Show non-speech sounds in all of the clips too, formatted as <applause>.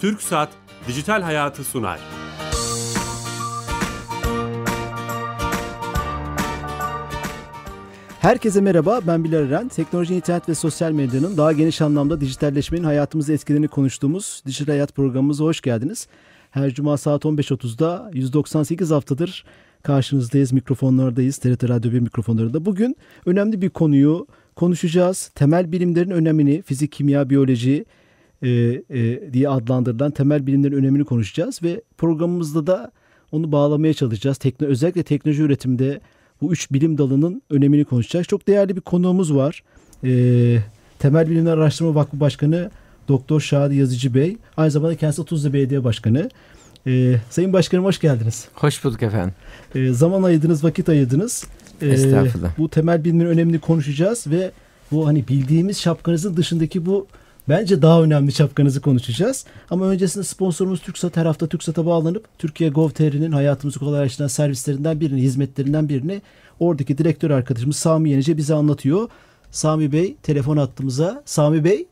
Türk Saat Dijital Hayatı sunar. Herkese merhaba, ben Bilal Eren. Teknoloji, internet ve sosyal medyanın daha geniş anlamda dijitalleşmenin hayatımızı etkilerini konuştuğumuz Dijital Hayat programımıza hoş geldiniz. Her cuma saat 15.30'da 198 haftadır karşınızdayız, mikrofonlardayız, TRT Radyo 1 mikrofonlarında. Bugün önemli bir konuyu konuşacağız. Temel bilimlerin önemini, fizik, kimya, biyoloji e, e, diye adlandırılan temel bilimlerin önemini konuşacağız. Ve programımızda da onu bağlamaya çalışacağız. Tekno, özellikle teknoloji üretiminde bu üç bilim dalının önemini konuşacağız. Çok değerli bir konuğumuz var. E, Temel Bilimler Araştırma Vakfı Başkanı Doktor Şadi Yazıcı Bey. Aynı zamanda kendisi Tuzla Belediye Başkanı. E, Sayın Başkanım hoş geldiniz. Hoş bulduk efendim. E, zaman ayırdınız, vakit ayırdınız. E, Estağfurullah. Bu temel bilimlerin önemini konuşacağız ve bu hani bildiğimiz şapkanızın dışındaki bu bence daha önemli şapkanızı konuşacağız. Ama öncesinde sponsorumuz TürkSat her hafta TürkSat'a bağlanıp Türkiye Gov.tr'nin hayatımızı kolaylaştıran servislerinden birini, hizmetlerinden birini oradaki direktör arkadaşımız Sami Yenice bize anlatıyor. Sami Bey telefon attığımıza. Sami Bey.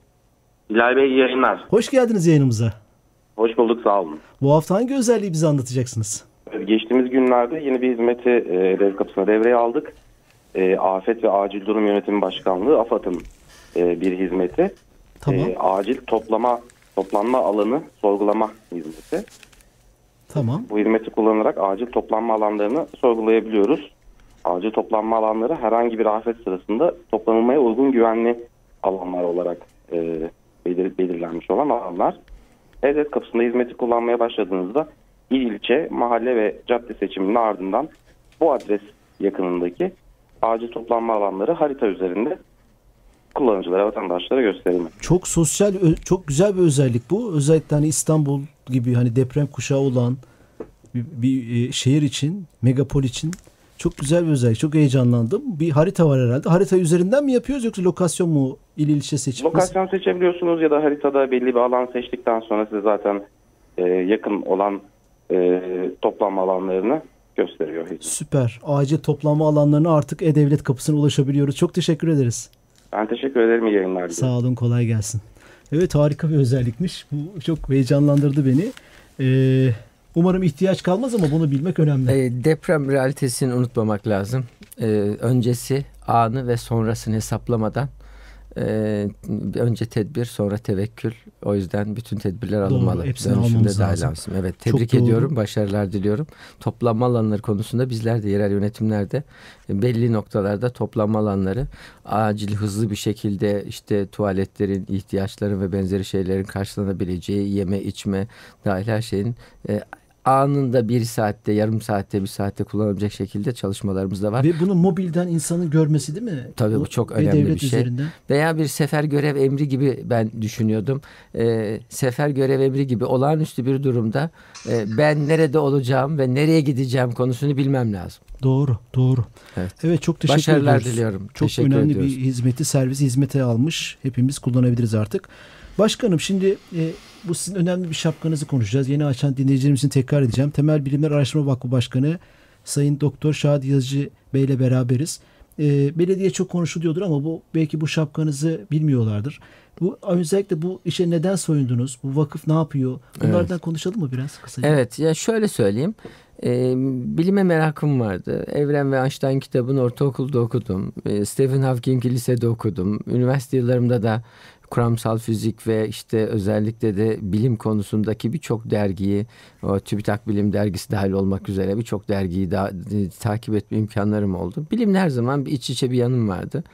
Bilal Bey iyi yayınlar. Hoş geldiniz yayınımıza. Hoş bulduk sağ olun. Bu hafta hangi özelliği bize anlatacaksınız? Geçtiğimiz günlerde yeni bir hizmeti e, dev kapısına devreye aldık. E, Afet ve Acil Durum Yönetimi Başkanlığı AFAD'ın e, bir hizmeti. Tamam. E, acil toplama toplanma alanı sorgulama hizmeti. Tamam. Bu hizmeti kullanarak acil toplanma alanlarını sorgulayabiliyoruz. Acil toplanma alanları herhangi bir afet sırasında toplanılmaya uygun güvenli alanlar olarak e, belir, belirlenmiş olan alanlar. Devlet kapısında hizmeti kullanmaya başladığınızda il ilçe, mahalle ve cadde seçiminin ardından bu adres yakınındaki acil toplanma alanları harita üzerinde kullanıcılara, vatandaşlara gösterilmek. Çok sosyal, çok güzel bir özellik bu. Özellikle hani İstanbul gibi hani deprem kuşağı olan bir, bir e, şehir için, megapol için çok güzel bir özellik. Çok heyecanlandım. Bir harita var herhalde. Harita üzerinden mi yapıyoruz yoksa lokasyon mu? İl ilçe seçim. Lokasyon seçebiliyorsunuz ya da haritada belli bir alan seçtikten sonra size zaten e, yakın olan e, toplanma alanlarını gösteriyor. Süper. Acil toplanma alanlarına artık E-Devlet kapısına ulaşabiliyoruz. Çok teşekkür ederiz. Ben teşekkür ederim. İyi yayınlar. Sağ olun. Kolay gelsin. Evet harika bir özellikmiş. Bu çok heyecanlandırdı beni. Ee, umarım ihtiyaç kalmaz ama bunu bilmek önemli. E, deprem realitesini unutmamak lazım. E, öncesi, anı ve sonrasını hesaplamadan e, önce tedbir sonra tevekkül. O yüzden bütün tedbirler alınmalı. hepsini Dönüşümde dahil lazım. Evet Çok tebrik doğru. ediyorum. Başarılar diliyorum. Toplanma alanları konusunda bizler de yerel yönetimlerde e, belli noktalarda toplanma alanları acil hızlı bir şekilde işte tuvaletlerin ihtiyaçları ve benzeri şeylerin karşılanabileceği yeme içme dahil her şeyin e, anında bir saatte, yarım saatte, bir saatte kullanabilecek şekilde çalışmalarımız da var. Ve bunu mobilden insanın görmesi değil mi? Tabii bu çok ve önemli bir şey. Üzerinden. Veya bir sefer görev emri gibi ben düşünüyordum. Ee, sefer görev emri gibi olağanüstü bir durumda e, ben nerede olacağım ve nereye gideceğim konusunu bilmem lazım. Doğru, doğru. Evet. Evet çok teşekkür Başarılar ediyoruz. diliyorum. Çok Teşekkür önemli ediyoruz. bir hizmeti, servisi hizmete almış. Hepimiz kullanabiliriz artık. Başkanım şimdi e, bu sizin önemli bir şapkanızı konuşacağız. Yeni açan dinleyicilerimiz için tekrar edeceğim. Temel Bilimler Araştırma Vakfı Başkanı Sayın Doktor Şadi Yazıcı Bey ile beraberiz. E, belediye çok konuşuluyordur ama bu belki bu şapkanızı bilmiyorlardır. Bu özellikle bu işe neden soyundunuz? Bu vakıf ne yapıyor? Bunlardan konuşalım mı biraz kısaca? Evet ya şöyle söyleyeyim. Ee, bilime merakım vardı. Evren ve Einstein kitabını ortaokulda okudum. Ee, Stephen Hawking'i lisede okudum. Üniversite yıllarımda da kuramsal fizik ve işte özellikle de bilim konusundaki birçok dergiyi, o TÜBİTAK Bilim Dergisi dahil olmak üzere birçok dergiyi da, e, takip etme imkanlarım oldu. Bilimle her zaman bir iç içe bir yanım vardı.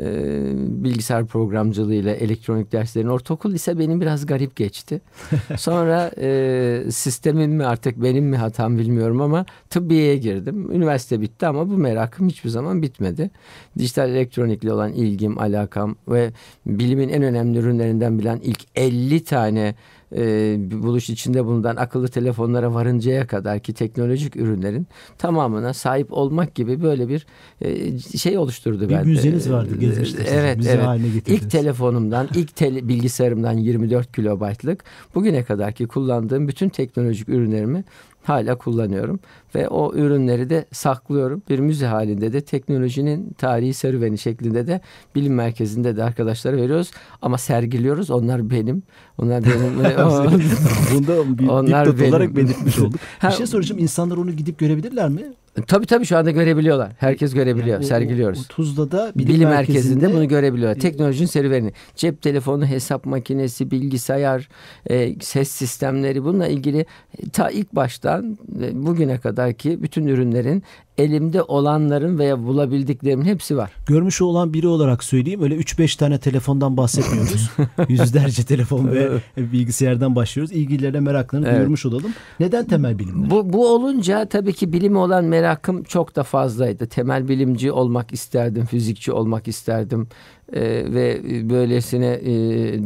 Ee, bilgisayar programcılığıyla elektronik derslerin ortaokul ise benim biraz garip geçti. <laughs> Sonra e, sistemin mi artık benim mi hatam bilmiyorum ama tıbbiyeye girdim. Üniversite bitti ama bu merakım hiçbir zaman bitmedi. Dijital elektronikle olan ilgim, alakam ve bilimin en önemli ürünlerinden bilen ilk 50 tane e, bir buluş içinde bulunan akıllı telefonlara varıncaya kadar ki teknolojik ürünlerin tamamına sahip olmak gibi böyle bir e, şey oluşturdu Bir bende. müzeniz vardı, gezmiştiniz. Evet, Müze evet. haline getirdiniz. İlk telefonumdan, ilk tele, bilgisayarımdan 24 kilobaytlık bugüne kadarki kullandığım bütün teknolojik ürünlerimi hala kullanıyorum ve o ürünleri de saklıyorum. Bir müze halinde de teknolojinin tarihi serüveni şeklinde de bilim merkezinde de arkadaşlara veriyoruz ama sergiliyoruz. Onlar benim. Onlar benim. <laughs> Bunda bir Onlar dipnot olarak belirtmiş olduk. Bir şey soracağım. İnsanlar onu gidip görebilirler mi? Tabii tabii şu anda görebiliyorlar. Herkes görebiliyor. Yani o- sergiliyoruz. O, o Tuzla'da bilim, Bilim, merkezinde, bunu görebiliyor. e, Teknolojinin serüveni. Cep telefonu, hesap makinesi, bilgisayar, e, ses sistemleri bununla ilgili e, ta ilk baştan e, bugüne kadar ki bütün ürünlerin elimde olanların veya bulabildiklerimin hepsi var. görmüş olan biri olarak söyleyeyim. Öyle 3-5 tane telefondan bahsetmiyoruz. <laughs> Yüzlerce telefon ve bilgisayardan başlıyoruz. İlgililerine meraklarını Evet. duyurmuş olalım. Neden temel bilimler? Bu, bu olunca tabii ki bilime olan merakım çok da fazlaydı. Temel bilimci olmak isterdim, fizikçi olmak isterdim. Ee, ve böylesine e,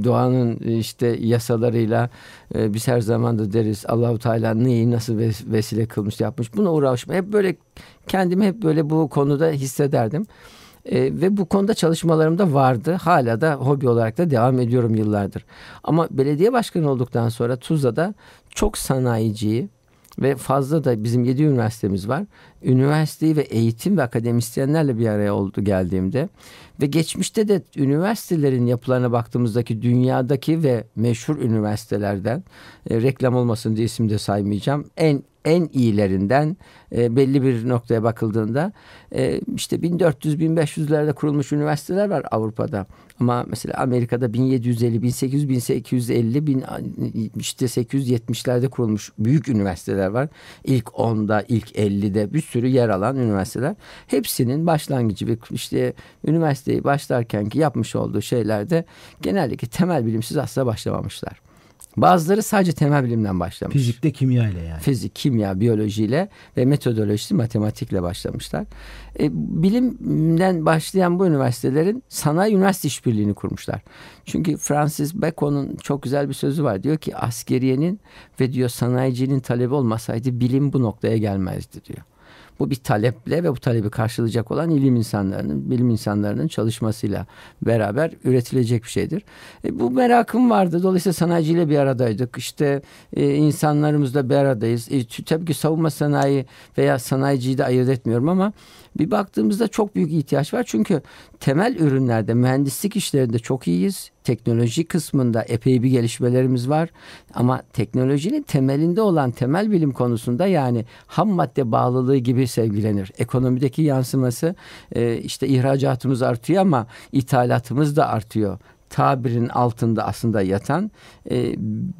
doğanın işte yasalarıyla e, biz her zaman da deriz Allahu Teala neyi nasıl ves- vesile kılmış yapmış. Buna uğraşma. Hep böyle kendimi hep böyle bu konuda hissederdim. E, ve bu konuda çalışmalarım da vardı. Hala da hobi olarak da devam ediyorum yıllardır. Ama belediye başkanı olduktan sonra Tuzla'da çok sanayiciyi ve fazla da bizim 7 üniversitemiz var. Üniversiteyi ve eğitim ve akademisyenlerle bir araya oldu geldiğimde ve geçmişte de üniversitelerin yapılarına baktığımızdaki dünyadaki ve meşhur üniversitelerden e, reklam olmasın diye isim de saymayacağım. En en iyilerinden e, belli bir noktaya bakıldığında e, işte 1400-1500'lerde kurulmuş üniversiteler var Avrupa'da. Ama mesela Amerika'da 1750, 1800, 1850, bin, işte 870'lerde kurulmuş büyük üniversiteler var. İlk 10'da, ilk 50'de bir sürü yer alan üniversiteler. Hepsinin başlangıcı ve işte üniversiteyi başlarkenki yapmış olduğu şeylerde genellikle temel bilimsiz asla başlamamışlar. Bazıları sadece temel bilimden başlamış. Fizikte kimya ile yani. Fizik, kimya, biyolojiyle ve metodolojisi matematikle başlamışlar. E, bilimden başlayan bu üniversitelerin sanayi üniversite işbirliğini kurmuşlar. Çünkü Francis Bacon'un çok güzel bir sözü var. Diyor ki askeriyenin ve diyor sanayicinin talebi olmasaydı bilim bu noktaya gelmezdi diyor. Bu bir taleple ve bu talebi karşılayacak olan ilim insanlarının, bilim insanlarının çalışmasıyla beraber üretilecek bir şeydir. E, bu merakım vardı. Dolayısıyla sanayiciyle bir aradaydık. İşte e, insanlarımızla bir aradayız. E, tabii ki savunma sanayi veya sanayiciyi de ayırt etmiyorum ama bir baktığımızda çok büyük ihtiyaç var. Çünkü temel ürünlerde, mühendislik işlerinde çok iyiyiz. Teknoloji kısmında epey bir gelişmelerimiz var. Ama teknolojinin temelinde olan temel bilim konusunda yani ham madde bağlılığı gibi sevgilenir. Ekonomideki yansıması e, işte ihracatımız artıyor ama ithalatımız da artıyor tabirin altında aslında yatan e,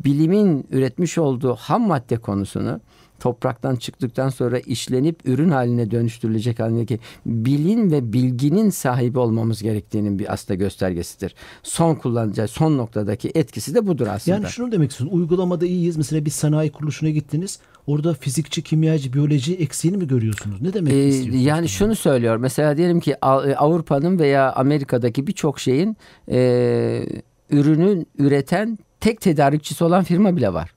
bilimin üretmiş olduğu ham madde konusunu topraktan çıktıktan sonra işlenip ürün haline dönüştürülecek halindeki bilin ve bilginin sahibi olmamız gerektiğinin bir aslında göstergesidir. Son kullanacağı son noktadaki etkisi de budur aslında. Yani şunu demek istiyorsun. Uygulamada iyiyiz. Mesela bir sanayi kuruluşuna gittiniz. Orada fizikçi, kimyacı, biyoloji eksiğini mi görüyorsunuz? Ne demek Ee, istiyorsunuz? yani şunu söylüyor. Mesela diyelim ki e, Avrupa'nın veya Amerika'daki birçok şeyin e, ürünün üreten tek tedarikçisi olan firma bile var.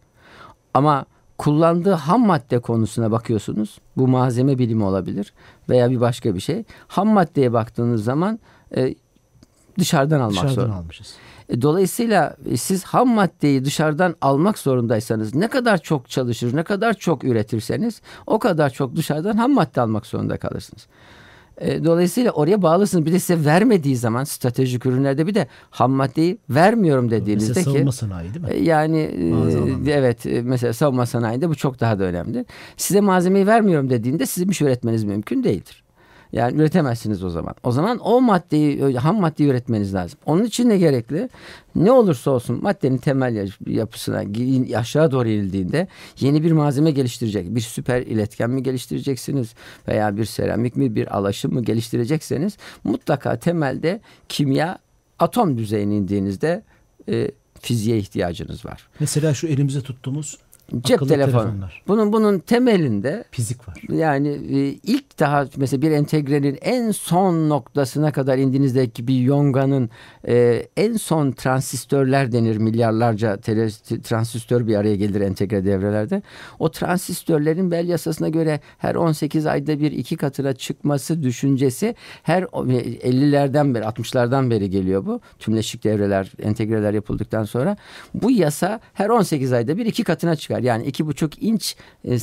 Ama kullandığı ham madde konusuna bakıyorsunuz. Bu malzeme bilimi olabilir veya bir başka bir şey. Ham maddeye baktığınız zaman e, dışarıdan almak Dışarıdan zorunda. almışız. E, Dolayısıyla e, siz ham maddeyi dışarıdan almak zorundaysanız ne kadar çok çalışır, ne kadar çok üretirseniz o kadar çok dışarıdan ham madde almak zorunda kalırsınız. E, Dolayısıyla oraya bağlısınız. Bir de size vermediği zaman stratejik ürünlerde bir de ham maddeyi vermiyorum dediğinizde Mesela ki savunma sanayi değil mi? e, yani e, evet e, mesela savunma sanayinde bu çok daha da önemli. Size malzemeyi vermiyorum dediğinde sizin bir şey üretmeniz mümkün değildir. Yani üretemezsiniz o zaman. O zaman o maddeyi, ham maddeyi üretmeniz lazım. Onun için ne gerekli? Ne olursa olsun maddenin temel ya- yapısına aşağı doğru inildiğinde yeni bir malzeme geliştirecek. Bir süper iletken mi geliştireceksiniz veya bir seramik mi bir alaşım mı geliştirecekseniz mutlaka temelde kimya atom düzeyine indiğinizde e, fiziğe ihtiyacınız var. Mesela şu elimize tuttuğumuz Cep akıllı telefonu. telefonlar. Bunun bunun temelinde Fizik var. yani e, ilk daha mesela bir entegrenin en son noktasına kadar indiğinizdeki bir yonganın e, en son transistörler denir milyarlarca tele- transistör bir araya gelir entegre devrelerde. O transistörlerin Bell yasasına göre her 18 ayda bir iki katına çıkması düşüncesi her o- 50'lerden beri 60'lardan beri geliyor bu. Tümleşik devreler entegreler yapıldıktan sonra bu yasa her 18 ayda bir iki katına çıkar. Çıkar. Yani iki buçuk inç e,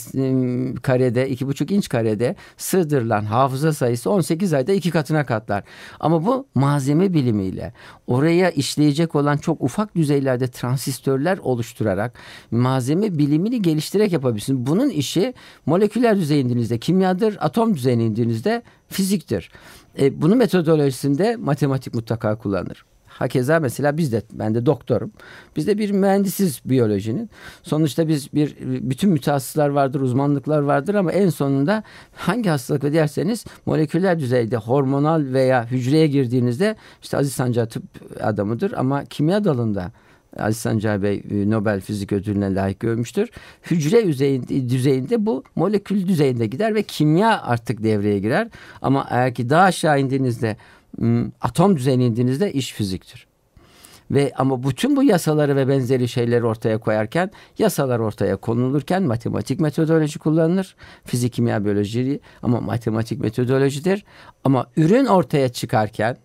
karede, iki buçuk inç karede sığdırılan hafıza sayısı 18 ayda iki katına katlar. Ama bu malzeme bilimiyle oraya işleyecek olan çok ufak düzeylerde transistörler oluşturarak malzeme bilimini geliştirerek yapabilirsiniz. Bunun işi moleküler düzey indiğinizde kimyadır, atom düzeyine indiğinizde fiziktir. E, bunun metodolojisinde matematik mutlaka kullanır. Hakeza mesela biz de ben de doktorum. Biz de bir mühendisiz biyolojinin. Sonuçta biz bir bütün mütehassıslar vardır, uzmanlıklar vardır ama en sonunda hangi hastalık derseniz moleküler düzeyde hormonal veya hücreye girdiğinizde işte Aziz Sancar tıp adamıdır ama kimya dalında Aziz Sancar Bey e, Nobel Fizik Ödülü'ne layık görmüştür. Hücre düzeyinde, düzeyinde bu molekül düzeyinde gider ve kimya artık devreye girer. Ama eğer ki daha aşağı indiğinizde atom düzeyine indiğinizde iş fiziktir. Ve ama bütün bu yasaları ve benzeri şeyleri ortaya koyarken yasalar ortaya konulurken matematik metodoloji kullanılır. Fizik, kimya, biyoloji ama matematik metodolojidir. Ama ürün ortaya çıkarken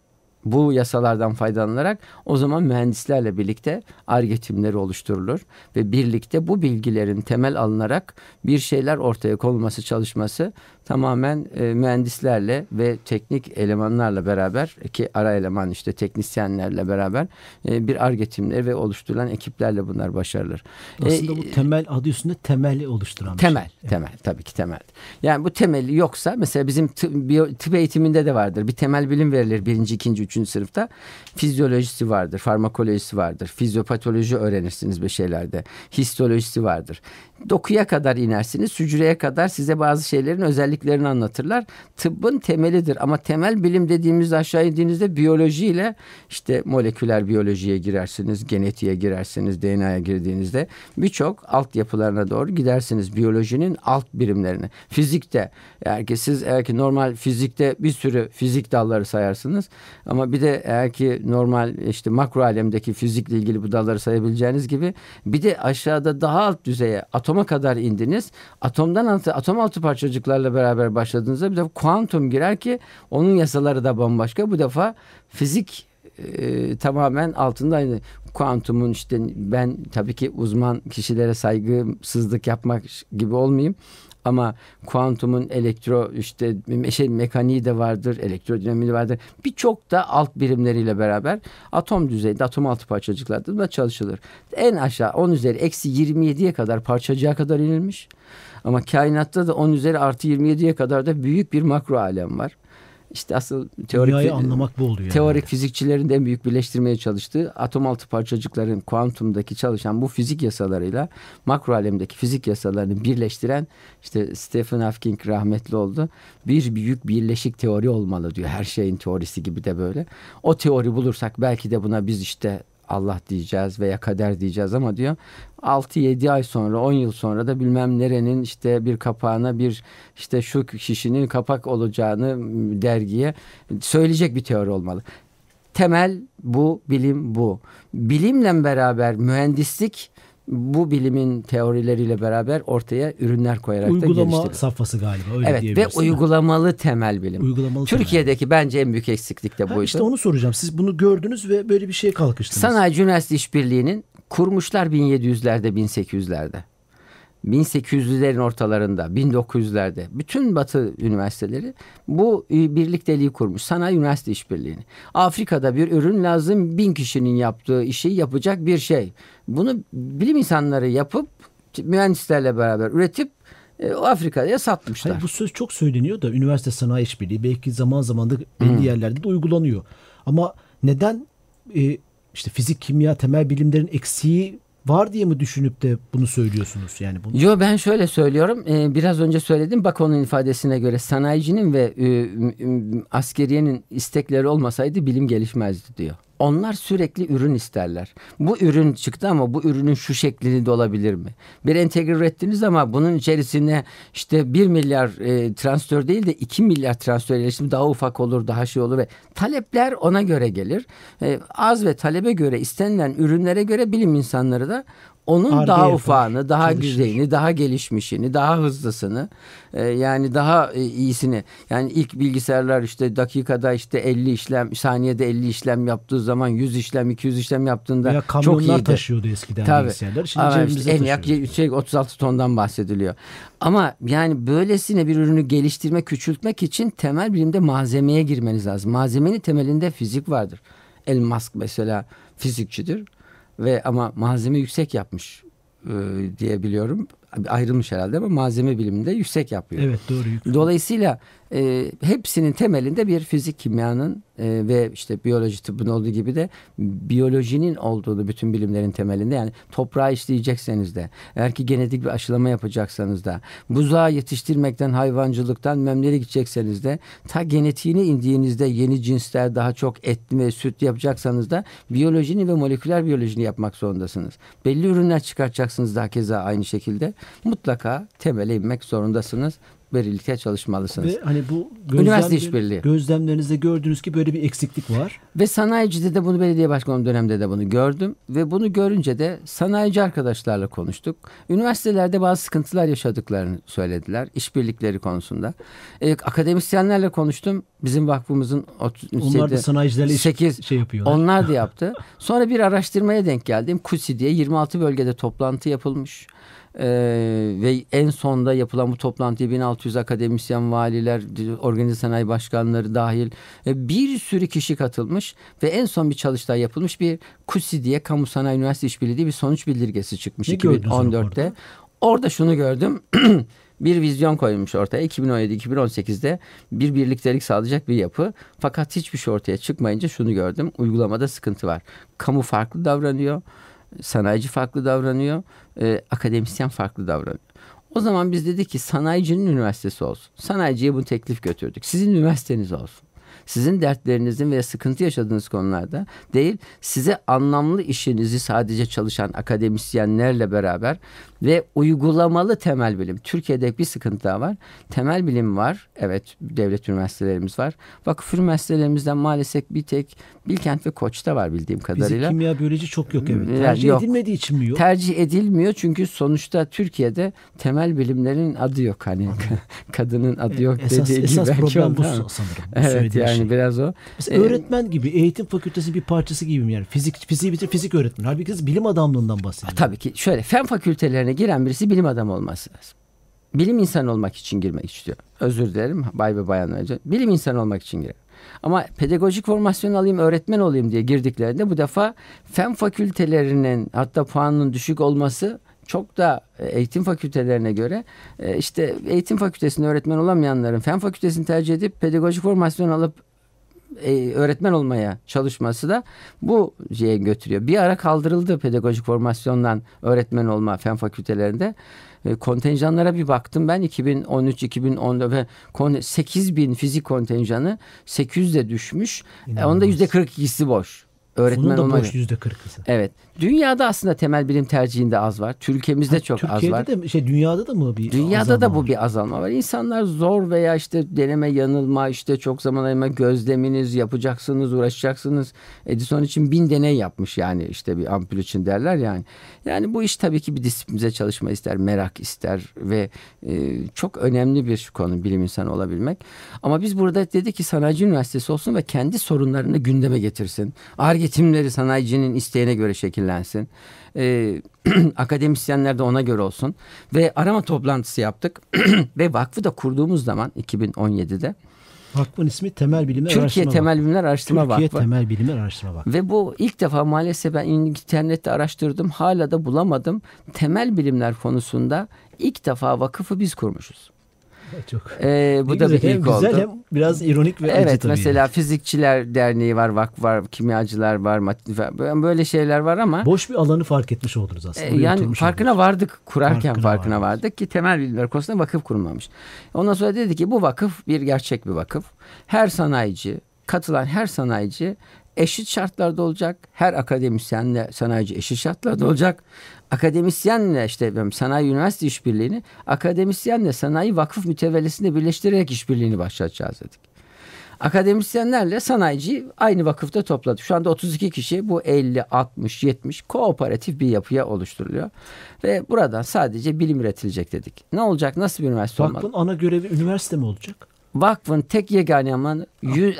bu yasalardan faydalanarak o zaman mühendislerle birlikte ARGE oluşturulur ve birlikte bu bilgilerin temel alınarak bir şeyler ortaya konulması çalışması tamamen e, mühendislerle ve teknik elemanlarla beraber ki ara eleman işte teknisyenlerle beraber e, bir ARGE timleri ve oluşturulan ekiplerle bunlar başarılır. Aslında e, bu temel adı üstünde temeli oluşturan temel, şey. Temel, tabii ki temel. Yani bu temeli yoksa mesela bizim tıp, tıp eğitiminde de vardır. Bir temel bilim verilir birinci, ikinci, üçüncü sınıfta. Fizyolojisi vardır, farmakolojisi vardır, fizyopatoloji öğrenirsiniz bir şeylerde. Histolojisi vardır dokuya kadar inersiniz. Hücreye kadar size bazı şeylerin özelliklerini anlatırlar. Tıbbın temelidir ama temel bilim dediğimizde aşağı indiğinizde biyolojiyle işte moleküler biyolojiye girersiniz, genetiğe girersiniz, DNA'ya girdiğinizde birçok altyapılarına doğru gidersiniz. Biyolojinin alt birimlerini. Fizikte eğer ki siz eğer ki normal fizikte bir sürü fizik dalları sayarsınız ama bir de eğer ki normal işte makro alemdeki fizikle ilgili bu dalları sayabileceğiniz gibi bir de aşağıda daha alt düzeye atoma kadar indiniz. Atomdan altı, atom altı parçacıklarla beraber başladığınızda bir de kuantum girer ki onun yasaları da bambaşka. Bu defa fizik e, tamamen altında aynı kuantumun işte ben tabii ki uzman kişilere saygısızlık yapmak gibi olmayayım. Ama kuantumun elektro işte şey mekaniği de vardır, elektrodinamiği de vardır. Birçok da alt birimleriyle beraber atom düzeyinde atom altı parçacıklarda da çalışılır. En aşağı 10 üzeri eksi 27'ye kadar parçacığa kadar inilmiş. Ama kainatta da 10 üzeri artı 27'ye kadar da büyük bir makro alem var. İşte asıl teorik Dünyayı anlamak bu oluyor. Teorik yani. fizikçilerin de en büyük birleştirmeye çalıştığı atom altı parçacıkların kuantumdaki çalışan bu fizik yasalarıyla makro alemdeki fizik yasalarını birleştiren işte Stephen Hawking rahmetli oldu. Bir büyük birleşik teori olmalı diyor. Her şeyin teorisi gibi de böyle. O teori bulursak belki de buna biz işte Allah diyeceğiz veya kader diyeceğiz ama diyor 6-7 ay sonra 10 yıl sonra da bilmem nerenin işte bir kapağına bir işte şu kişinin kapak olacağını dergiye söyleyecek bir teori olmalı. Temel bu, bilim bu. Bilimle beraber mühendislik bu bilimin teorileriyle beraber ortaya ürünler koyarak Uygulama da geliştirilir. safhası galiba öyle Evet ve uygulamalı temel bilim. Uygulamalı Türkiye'deki temel. bence en büyük eksiklik de ha, buydu. İşte onu soracağım. Siz bunu gördünüz ve böyle bir şeye kalkıştınız. Sanayi Üniversite İşbirliği'nin kurmuşlar 1700'lerde 1800'lerde. 1800'lerin ortalarında, 1900'lerde bütün Batı üniversiteleri bu birlikteliği kurmuş. Sanayi Üniversite İşbirliği'ni. Afrika'da bir ürün lazım bin kişinin yaptığı işi yapacak bir şey. Bunu bilim insanları yapıp mühendislerle beraber üretip e, Afrika'ya satmışlar. Hayır, bu söz çok söyleniyor da üniversite sanayi işbirliği belki zaman zaman da belli hmm. yerlerde de uygulanıyor. Ama neden e, işte fizik, kimya, temel bilimlerin eksiği var diye mi düşünüp de bunu söylüyorsunuz yani bunu? Yo ben şöyle söylüyorum. Ee, biraz önce söyledim. Bak onun ifadesine göre sanayicinin ve e, askeriyenin istekleri olmasaydı bilim gelişmezdi diyor. Onlar sürekli ürün isterler. Bu ürün çıktı ama bu ürünün şu şeklini de olabilir mi? Bir entegre ürettiniz ama bunun içerisine işte 1 milyar e, transistör değil de 2 milyar transistör yerleşimi daha ufak olur, daha şey olur ve talepler ona göre gelir. E, az ve talebe göre istenilen ürünlere göre bilim insanları da onun Arge daha yapar, ufağını, daha çalışır. güzelini, daha gelişmişini, daha hızlısını e, yani daha e, iyisini. Yani ilk bilgisayarlar işte dakikada işte 50 işlem, saniyede 50 işlem yaptığı zaman 100 işlem, 200 işlem yaptığında Veya çok iyiydi. taşıyordu eskiden Tabii. bilgisayarlar. Şimdi Ama işte en yak şey 36 tondan bahsediliyor. Ama yani böylesine bir ürünü geliştirme, küçültmek için temel bilimde malzemeye girmeniz lazım. Malzemenin temelinde fizik vardır. Elon Musk mesela fizikçidir ve ama malzeme yüksek yapmış e, diye. Ayrılmış herhalde ama malzeme biliminde yüksek yapıyor. Evet doğru. yük- Dolayısıyla e, hepsinin temelinde bir fizik kimyanın e, ve işte biyoloji tıbbın olduğu gibi de biyolojinin olduğunu bütün bilimlerin temelinde yani toprağı işleyecekseniz de eğer ki genetik bir aşılama yapacaksanız da buzağı yetiştirmekten hayvancılıktan memlere gidecekseniz de ta genetiğine indiğinizde yeni cinsler daha çok et ve süt yapacaksanız da biyolojini ve moleküler biyolojini yapmak zorundasınız. Belli ürünler çıkartacaksınız daha keza aynı şekilde mutlaka temele inmek zorundasınız birlikte çalışmalısınız. Ve hani bu Üniversite gözlemler- işbirliği. gözlemlerinizde gördüğünüz ki böyle bir eksiklik var. Ve sanayicide de bunu belediye başkanı dönemde de bunu gördüm. Ve bunu görünce de sanayici arkadaşlarla konuştuk. Üniversitelerde bazı sıkıntılar yaşadıklarını söylediler. işbirlikleri konusunda. E, akademisyenlerle konuştum. Bizim vakfımızın ot- Onlar şeyde- da sanayicilerle iş- sekiz- şey yapıyorlar. Onlar da <laughs> yaptı. Sonra bir araştırmaya denk geldim. KUSİ diye 26 bölgede toplantı yapılmış. Ee, ve en sonda yapılan bu toplantıya 1600 akademisyen, valiler, organize sanayi başkanları dahil e, bir sürü kişi katılmış ve en son bir çalıştay yapılmış bir KUSİ diye Kamu Sanayi Üniversite İşbirliği diye bir sonuç bildirgesi çıkmış Ne gördünüz 2014'te. raporda? Orada şunu gördüm. <clears throat> bir vizyon koyulmuş ortaya 2017-2018'de bir birliktelik sağlayacak bir yapı. Fakat hiçbir şey ortaya çıkmayınca şunu gördüm. Uygulamada sıkıntı var. Kamu farklı davranıyor. Sanayici farklı davranıyor. e, akademisyen farklı davranıyor. O zaman biz dedik ki sanayicinin üniversitesi olsun. Sanayiciye bu teklif götürdük. Sizin üniversiteniz olsun. Sizin dertlerinizin ve sıkıntı yaşadığınız konularda değil, size anlamlı işinizi sadece çalışan akademisyenlerle beraber ve uygulamalı temel bilim. Türkiye'de bir sıkıntı daha var. Temel bilim var. Evet, devlet üniversitelerimiz var. Vakıf üniversitelerimizden maalesef bir tek Bilkent ve Koç'ta var bildiğim kadarıyla. kimya, biyoloji çok yok evet. Tercih yok. edilmediği için mi yok? Tercih edilmiyor çünkü sonuçta Türkiye'de temel bilimlerin adı yok hani <laughs> kadının adı yok esas dediği esas gibi. belki problem bu sanırım. bu Evet yani şey. biraz o. Mesela Ee, öğretmen gibi eğitim fakültesi bir parçası gibi mi yani? Fizik fiziği bitir fizik öğretmen. Halbuki kız bilim adamlığından bahsediyor. Tabii ki şöyle fen fakültelerine giren birisi bilim adamı olması lazım. Bilim insanı olmak için girmek istiyor. Özür dilerim bay ve bayan önce. Bilim insanı olmak için girer. Ama pedagojik formasyon alayım, öğretmen olayım diye girdiklerinde bu defa fen fakültelerinin hatta puanının düşük olması çok da e, eğitim fakültelerine göre e, işte eğitim fakültesinde öğretmen olamayanların fen fakültesini tercih edip pedagojik formasyon alıp e, öğretmen olmaya çalışması da bu şeye götürüyor. Bir ara kaldırıldı pedagojik formasyondan öğretmen olma fen fakültelerinde. E, kontenjanlara bir baktım ben 2013 2010'da ve 8 bin fizik kontenjanı 800'de düşmüş. E, onda İnanılmaz. %42'si boş. Öğretmen Bunun da olma. boş yüzde kırkısı. Evet. Dünyada aslında temel bilim tercihinde az var. Türkiye'mizde çok az Türkiye'de var. de şey dünyada da mı bir Dünyada azalma da bu var? bir azalma var. İnsanlar zor veya işte deneme yanılma işte çok zaman ayırma gözleminiz yapacaksınız uğraşacaksınız. Edison için bin deney yapmış yani işte bir ampul için derler yani. Yani bu iş tabii ki bir disiplinize çalışma ister, merak ister ve e, çok önemli bir konu bilim insanı olabilmek. Ama biz burada dedik ki sanayici üniversitesi olsun ve kendi sorunlarını gündeme getirsin. Ar-Ge timleri sanayicinin isteğine göre şekillensin. Ee, <clears throat> akademisyenler de ona göre olsun. Ve arama toplantısı yaptık. <clears throat> ve vakfı da kurduğumuz zaman 2017'de Vakfın ismi Temel Bilimler Türkiye Araştırma Temel Vakfı. Bilimler Araştırma Türkiye Vakfı. Temel Bilimler Araştırma Vakfı. Ve bu ilk defa maalesef ben internette araştırdım. Hala da bulamadım. Temel bilimler konusunda ilk defa vakıfı biz kurmuşuz. <laughs> Çok. Ee, bu Ne da güzel, bir hem ilk güzel oldu. hem biraz ironik ve acı Evet tabii. mesela Fizikçiler Derneği var, vakf var, kimyacılar var, böyle şeyler var ama Boş bir alanı fark etmiş oldunuz aslında. e, yani farkına oldunuz. vardık kurarken Farkına farkına, vardık ki temel bilimler konusunda vakıf kurulmamış. Ondan sonra dedi ki bu vakıf bir gerçek bir vakıf. Her sanayici, katılan her sanayici eşit şartlarda olacak. Her akademisyenle sanayici eşit şartlarda olacak. Akademisyenle işte sanayi üniversite işbirliğini akademisyenle sanayi vakıf mütevellisinde birleştirerek işbirliğini başlatacağız dedik. Akademisyenlerle sanayiciyi aynı vakıfta topladı. Şu anda 32 kişi bu 50, 60, 70 kooperatif bir yapıya oluşturuluyor. Ve buradan sadece bilim üretilecek dedik. Ne olacak? Nasıl bir üniversite olmalı? Vakfın ana görevi üniversite mi olacak? Vakfın tek yegane aman-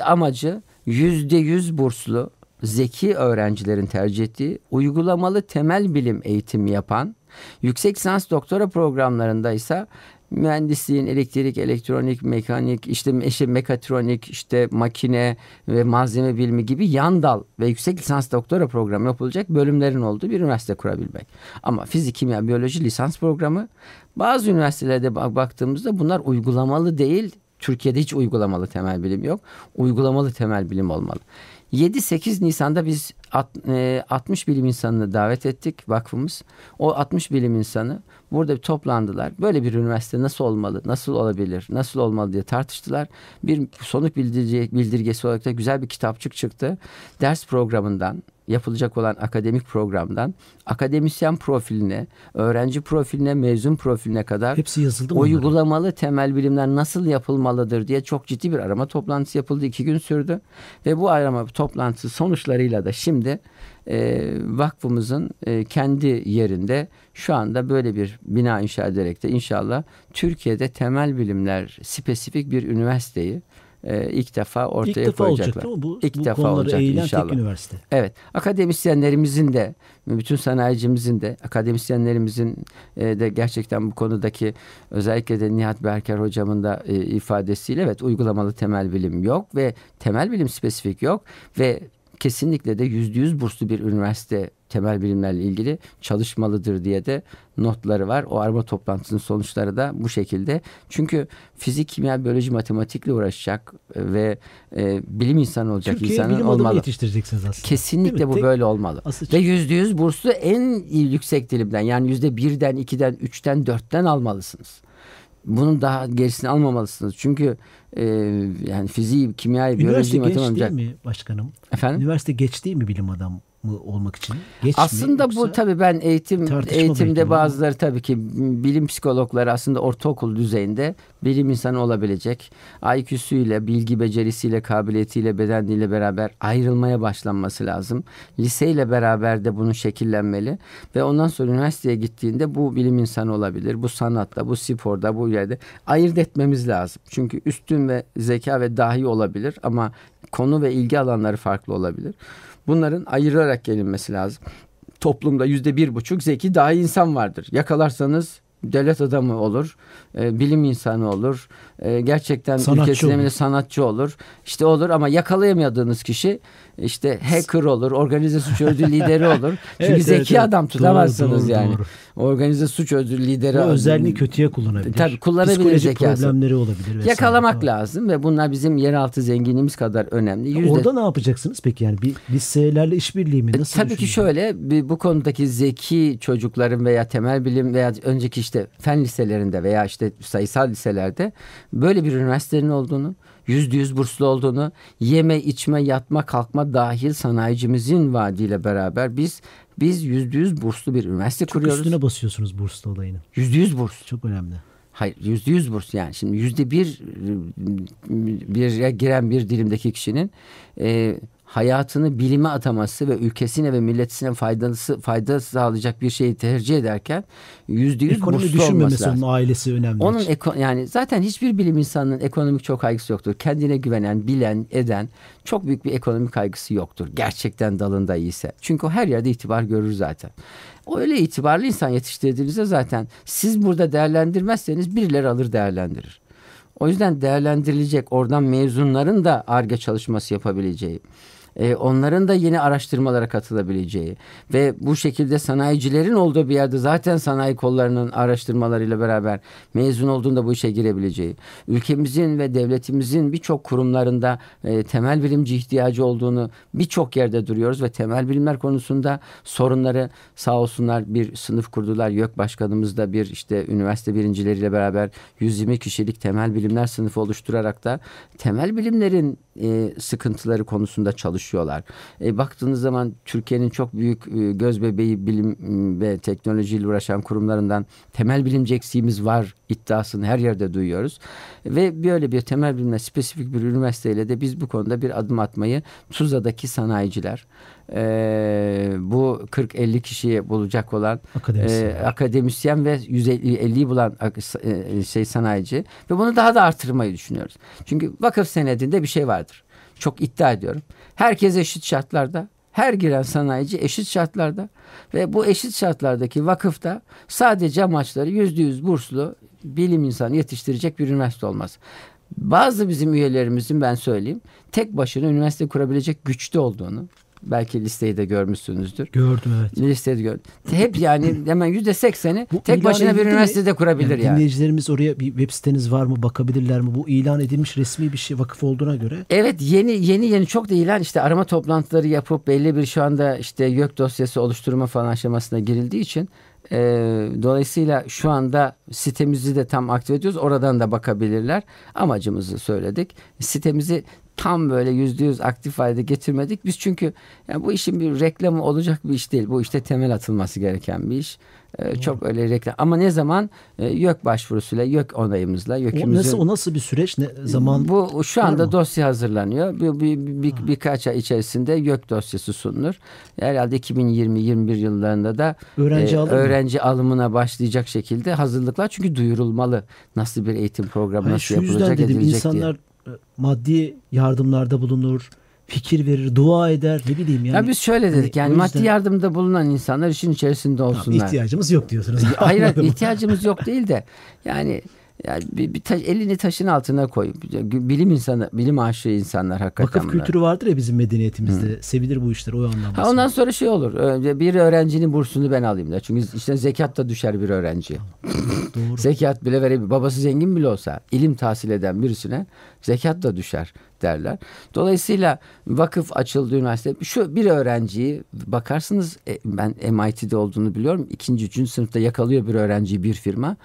amacı yüzde yüz burslu zeki öğrencilerin tercih ettiği uygulamalı temel bilim eğitimi yapan yüksek lisans doktora programlarında ise mühendisliğin elektrik, elektronik, mekanik, işte, işte mekatronik, işte makine ve malzeme bilimi gibi yan dal ve yüksek lisans doktora programı yapılacak bölümlerin olduğu bir üniversite kurabilmek. Ama fizik, kimya, biyoloji lisans programı bazı üniversitelerde bak- baktığımızda bunlar uygulamalı değil. Türkiye'de hiç uygulamalı temel bilim yok. Uygulamalı temel bilim olmalı. 7-8 Nisan'da biz alt- e, 60 bilim insanını davet ettik vakfımız. O 60 bilim insanı burada bir toplandılar. Böyle bir üniversite nasıl olmalı, nasıl olabilir, nasıl olmalı diye tartıştılar. Bir sonuç bildirge, bildirgesi olarak da güzel bir kitapçık çıktı. Ders programından yapılacak olan akademik programdan akademisyen profiline, öğrenci profiline, mezun profiline kadar Hepsi yazıldı mı? uygulamalı temel bilimler nasıl yapılmalıdır diye çok ciddi bir arama toplantısı yapıldı. iki gün sürdü. Ve bu arama toplantısı sonuçlarıyla da şimdi e, vakfımızın e, kendi yerinde şu anda böyle bir bina inşa ederek de inşallah Türkiye'de temel bilimler spesifik bir üniversiteyi e, ilk defa ortaya İlk defa koyacaklar. olacak değil mi? Bu, İlk bu defa olacak inşallah. tek üniversite. Evet, akademisyenlerimizin de, bütün sanayicimizin de, akademisyenlerimizin e, de gerçekten bu konudaki özellikle de Nihat Berker hocamın da e, ifadesiyle evet uygulamalı temel bilim yok ve temel bilim spesifik yok ve kesinlikle de yüzde yüz burslu bir üniversite temel bilimlerle ilgili çalışmalıdır diye de notları var. O arama toplantısının sonuçları da bu şekilde. Çünkü fizik, kimya, biyoloji, matematikle uğraşacak ve e, bilim insanı olacak Türkiye'ye insanın bilim olmalı. yetiştireceksiniz aslında. Kesinlikle bu Tek- böyle olmalı. Asıl Ve yüzde yüz burslu en yüksek dilimden yani yüzde birden, ikiden, üçten, dörtten almalısınız. Bunun daha gerisini almamalısınız. Çünkü e, yani fiziği, kimyayı, Üniversite biyoloji, geç matematik... değil mi başkanım? Efendim? Üniversite geç değil mi bilim adamı olmak için? Geç mi Aslında bu yoksa- tabii ben eğitim eğitimde bu. bazıları tabii ki bilim psikologları aslında ortaokul düzeyinde bilim insanı olabilecek. IQ'suyla, bilgi becerisiyle, kabiliyetiyle, bedenliğiyle beraber ayrılmaya başlanması lazım. Liseyle beraber de bunun şekillenmeli ve ondan sonra üniversiteye gittiğinde bu bilim insanı olabilir. Bu sanatta, bu sporda, bu yerde ayırt etmemiz lazım. Çünkü üstün ve zeka ve dahi olabilir ama konu ve ilgi alanları farklı olabilir. Bunların ayırarak gelinmesi lazım. Toplumda yüzde bir buçuk zeki dahi insan vardır. Yakalarsanız devlet adamı olur, e, bilim insanı olur, e, gerçekten Sanatçı ülkesine olur. sanatçı olur. İşte olur ama yakalayamadığınız kişi işte hacker olur, organize suç örgütü lideri olur. <laughs> Çünkü Evet, zeki evet, adam tutamazsınız Doğru, doğru, yani. doğru. Organize suç örgütü lideri. Ve özelliğini kötüye kullanabilir. Tabii, kullanabilir Psikolojik zekası. problemleri olabilir. vesaire. Yakalamak Tamam. lazım ve bunlar bizim yeraltı zenginliğimiz kadar önemli. Yüzde Orada ne yapacaksınız peki yani bir liselerle işbirliği mi? E, Nasıl Tabii ki şöyle bir- bu konudaki zeki çocukların veya temel bilim veya önceki işte fen liselerinde veya işte sayısal liselerde böyle bir üniversitenin olduğunu, yüzde yüz burslu olduğunu, yeme, içme, yatma, kalkma dahil sanayicimizin vaadiyle beraber biz biz yüzde yüz burslu bir üniversite Çok kuruyoruz. üstüne basıyorsunuz burslu olayını. Yüzde yüz burs. Çok önemli. Hayır yüzde yüz burs yani şimdi yüzde bir bir giren bir dilimdeki kişinin e, hayatını bilime ataması ve ülkesine ve milletine faydası fayda sağlayacak bir şeyi tercih ederken yüzde yüz Ekonomi düşünmemesi onun ailesi önemli. Onun eko- yani zaten hiçbir bilim insanının ekonomik çok kaygısı yoktur. Kendine güvenen, bilen, eden çok büyük bir ekonomik kaygısı yoktur. Gerçekten dalında iyiyse. Çünkü o her yerde itibar görür zaten. Öyle itibarlı insan yetiştirdiğinizde zaten siz burada değerlendirmezseniz birileri alır değerlendirir. O yüzden değerlendirilecek oradan mezunların da ARGE çalışması yapabileceği, e, onların da yeni araştırmalara katılabileceği ve bu şekilde sanayicilerin olduğu bir yerde zaten sanayi kollarının araştırmalarıyla beraber mezun olduğunda bu işe girebileceği, ülkemizin ve devletimizin birçok kurumlarında e, temel bilimci ihtiyacı olduğunu birçok yerde duruyoruz ve temel bilimler konusunda sorunları sağ olsunlar bir sınıf kurdular. YÖK Başkanımız da bir işte üniversite birincileriyle beraber 120 kişilik temel bilimler sınıfı oluşturarak da temel bilimlerin e, sıkıntıları konusunda çalışıyorlar. E, baktığınız zaman Türkiye'nin çok büyük e, göz bebeği bilim ve teknolojiyle uğraşan kurumlarından temel bilimci eksiğimiz var iddiasını her yerde duyuyoruz. Ve böyle bir temel bilimle spesifik bir üniversiteyle de biz bu konuda bir adım atmayı Tuzla'daki sanayiciler e, bu 40-50 kişiyi bulacak olan Akademisyen. e, akademisyen ve 150'yi bulan ak- e, şey sanayici ve bunu daha da artırmayı düşünüyoruz. Çünkü vakıf senedinde bir şey vardır. Çok iddia ediyorum. Herkes eşit şartlarda her giren sanayici eşit şartlarda ve bu eşit şartlardaki vakıfta sadece amaçları yüzde yüz burslu bilim insanı yetiştirecek bir üniversite olmaz. Bazı bizim üyelerimizin ben söyleyeyim tek başına üniversite kurabilecek güçte olduğunu belki listeyi de görmüşsünüzdür. Gördüm evet. Listede gör. Hep yani hemen yüzde sekseni tek başına bir edildi mi? üniversitede kurabilir Yani yani. Dinleyicilerimiz oraya bir web siteniz var mı bakabilirler mi? Bu ilan edilmiş resmi bir şey vakıf olduğuna göre. Evet yeni yeni yeni çok da ilan işte arama toplantıları yapıp belli bir şu anda işte YÖK dosyası oluşturma falan aşamasına girildiği için e, dolayısıyla şu anda sitemizi de tam aktif ediyoruz. Oradan da bakabilirler. Amacımızı söyledik. Sitemizi tam böyle yüzde yüz aktif halde getirmedik. Biz çünkü yani bu işin bir reklamı olacak bir iş değil. Bu işte temel atılması gereken bir iş. E, çok öyle reklam. Ama ne zaman e, YÖK başvurusuyla, YÖK onayımızla, O YÖK'ümüzün... nasıl, o nasıl bir süreç? Ne zaman? Bu şu anda mı? dosya hazırlanıyor. Bir, bir, bir- birkaç ay içerisinde YÖK dosyası sunulur. Herhalde 2020-21 yıllarında da Öğrenci e, alır mı? öğrenci alımına başlayacak şekilde hazırlıklar. Çünkü duyurulmalı. Nasıl bir eğitim programı Hayır, nasıl yapılacak dedim edilecek insanlar e, maddi yardımlarda bulunur, fikir verir, dua eder ne bileyim yani. ya biz şöyle hani dedik yani o maddi yüzden- yardımda bulunan insanlar işin içerisinde Tamam, olsunlar. ihtiyacımız yok diyorsunuz. <laughs> Hayır ihtiyacımız yok değil de yani yani bir, bir taş- elini taşın altına koy. Bilim insanı, bilim aşığı insanlar hakikaten. Vakıf kültürü vardır ya bizim medeniyetimizde. Sevilir bu işler o anlamda. Ha, ondan sonra şey olur. Bir öğrencinin bursunu ben alayım da. Çünkü işte zekat da düşer bir öğrenciye. <laughs> Doğru. Zekat bile verebilir. Babası zengin bile olsa ilim tahsil eden birisine zekat da düşer derler. Dolayısıyla vakıf açıldı üniversite. Şu bir öğrenciyi bakarsınız e, ben MIT'de olduğunu biliyorum. İkinci, üçüncü sınıfta yakalıyor bir öğrenciyi bir firma.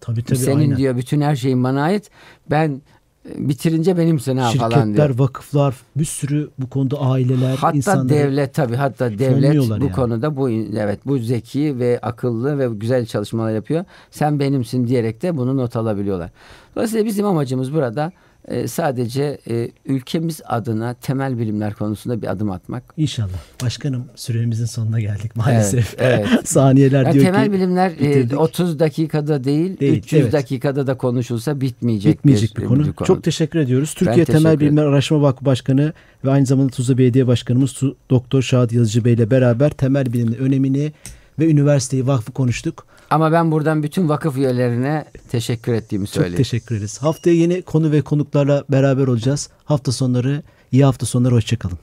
Tabii tabii Senin aynen. diyor bütün her şeyin bana ait. Ben e, bitirince benimsin ha falan diyor. Şirketler, vakıflar, bir sürü bu konuda aileler, Hatta insanlar. devlet tabii hatta devlet bu yani. konuda bu evet bu zeki ve akıllı ve güzel çalışmalar yapıyor. Sen benimsin diyerek de bunu not alabiliyorlar. Dolayısıyla bizim amacımız burada e, sadece e, ülkemiz adına temel bilimler konusunda bir adım atmak. İnşallah. Başkanım süremizin sonuna geldik maalesef. Evet, <laughs> Saniyeler Yani diyor temel ki bilimler e, bitirdik. 30 dakikada değil, Değil, 300 evet. dakikada da konuşulsa bitmeyecek, bitmeyecek bir, bir, konu. bir konu. Çok teşekkür ediyoruz. Türkiye teşekkür Temel Bilimler. Araştırma Vakfı Başkanı ve aynı zamanda Tuzla Belediye Başkanımız Doktor Şahit Yazıcı Bey ile beraber temel bilimin önemini ve üniversiteyi, vakfı konuştuk. Ama ben buradan bütün vakıf üyelerine teşekkür ettiğimi Çok söyleyeyim. teşekkür ederiz. Haftaya yeni konu ve konuklarla beraber olacağız. Hafta sonları, iyi hafta sonları, hoşçakalın.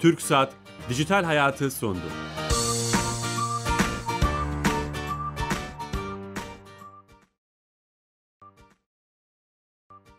Türk Saat Dijital Hayatı sondu.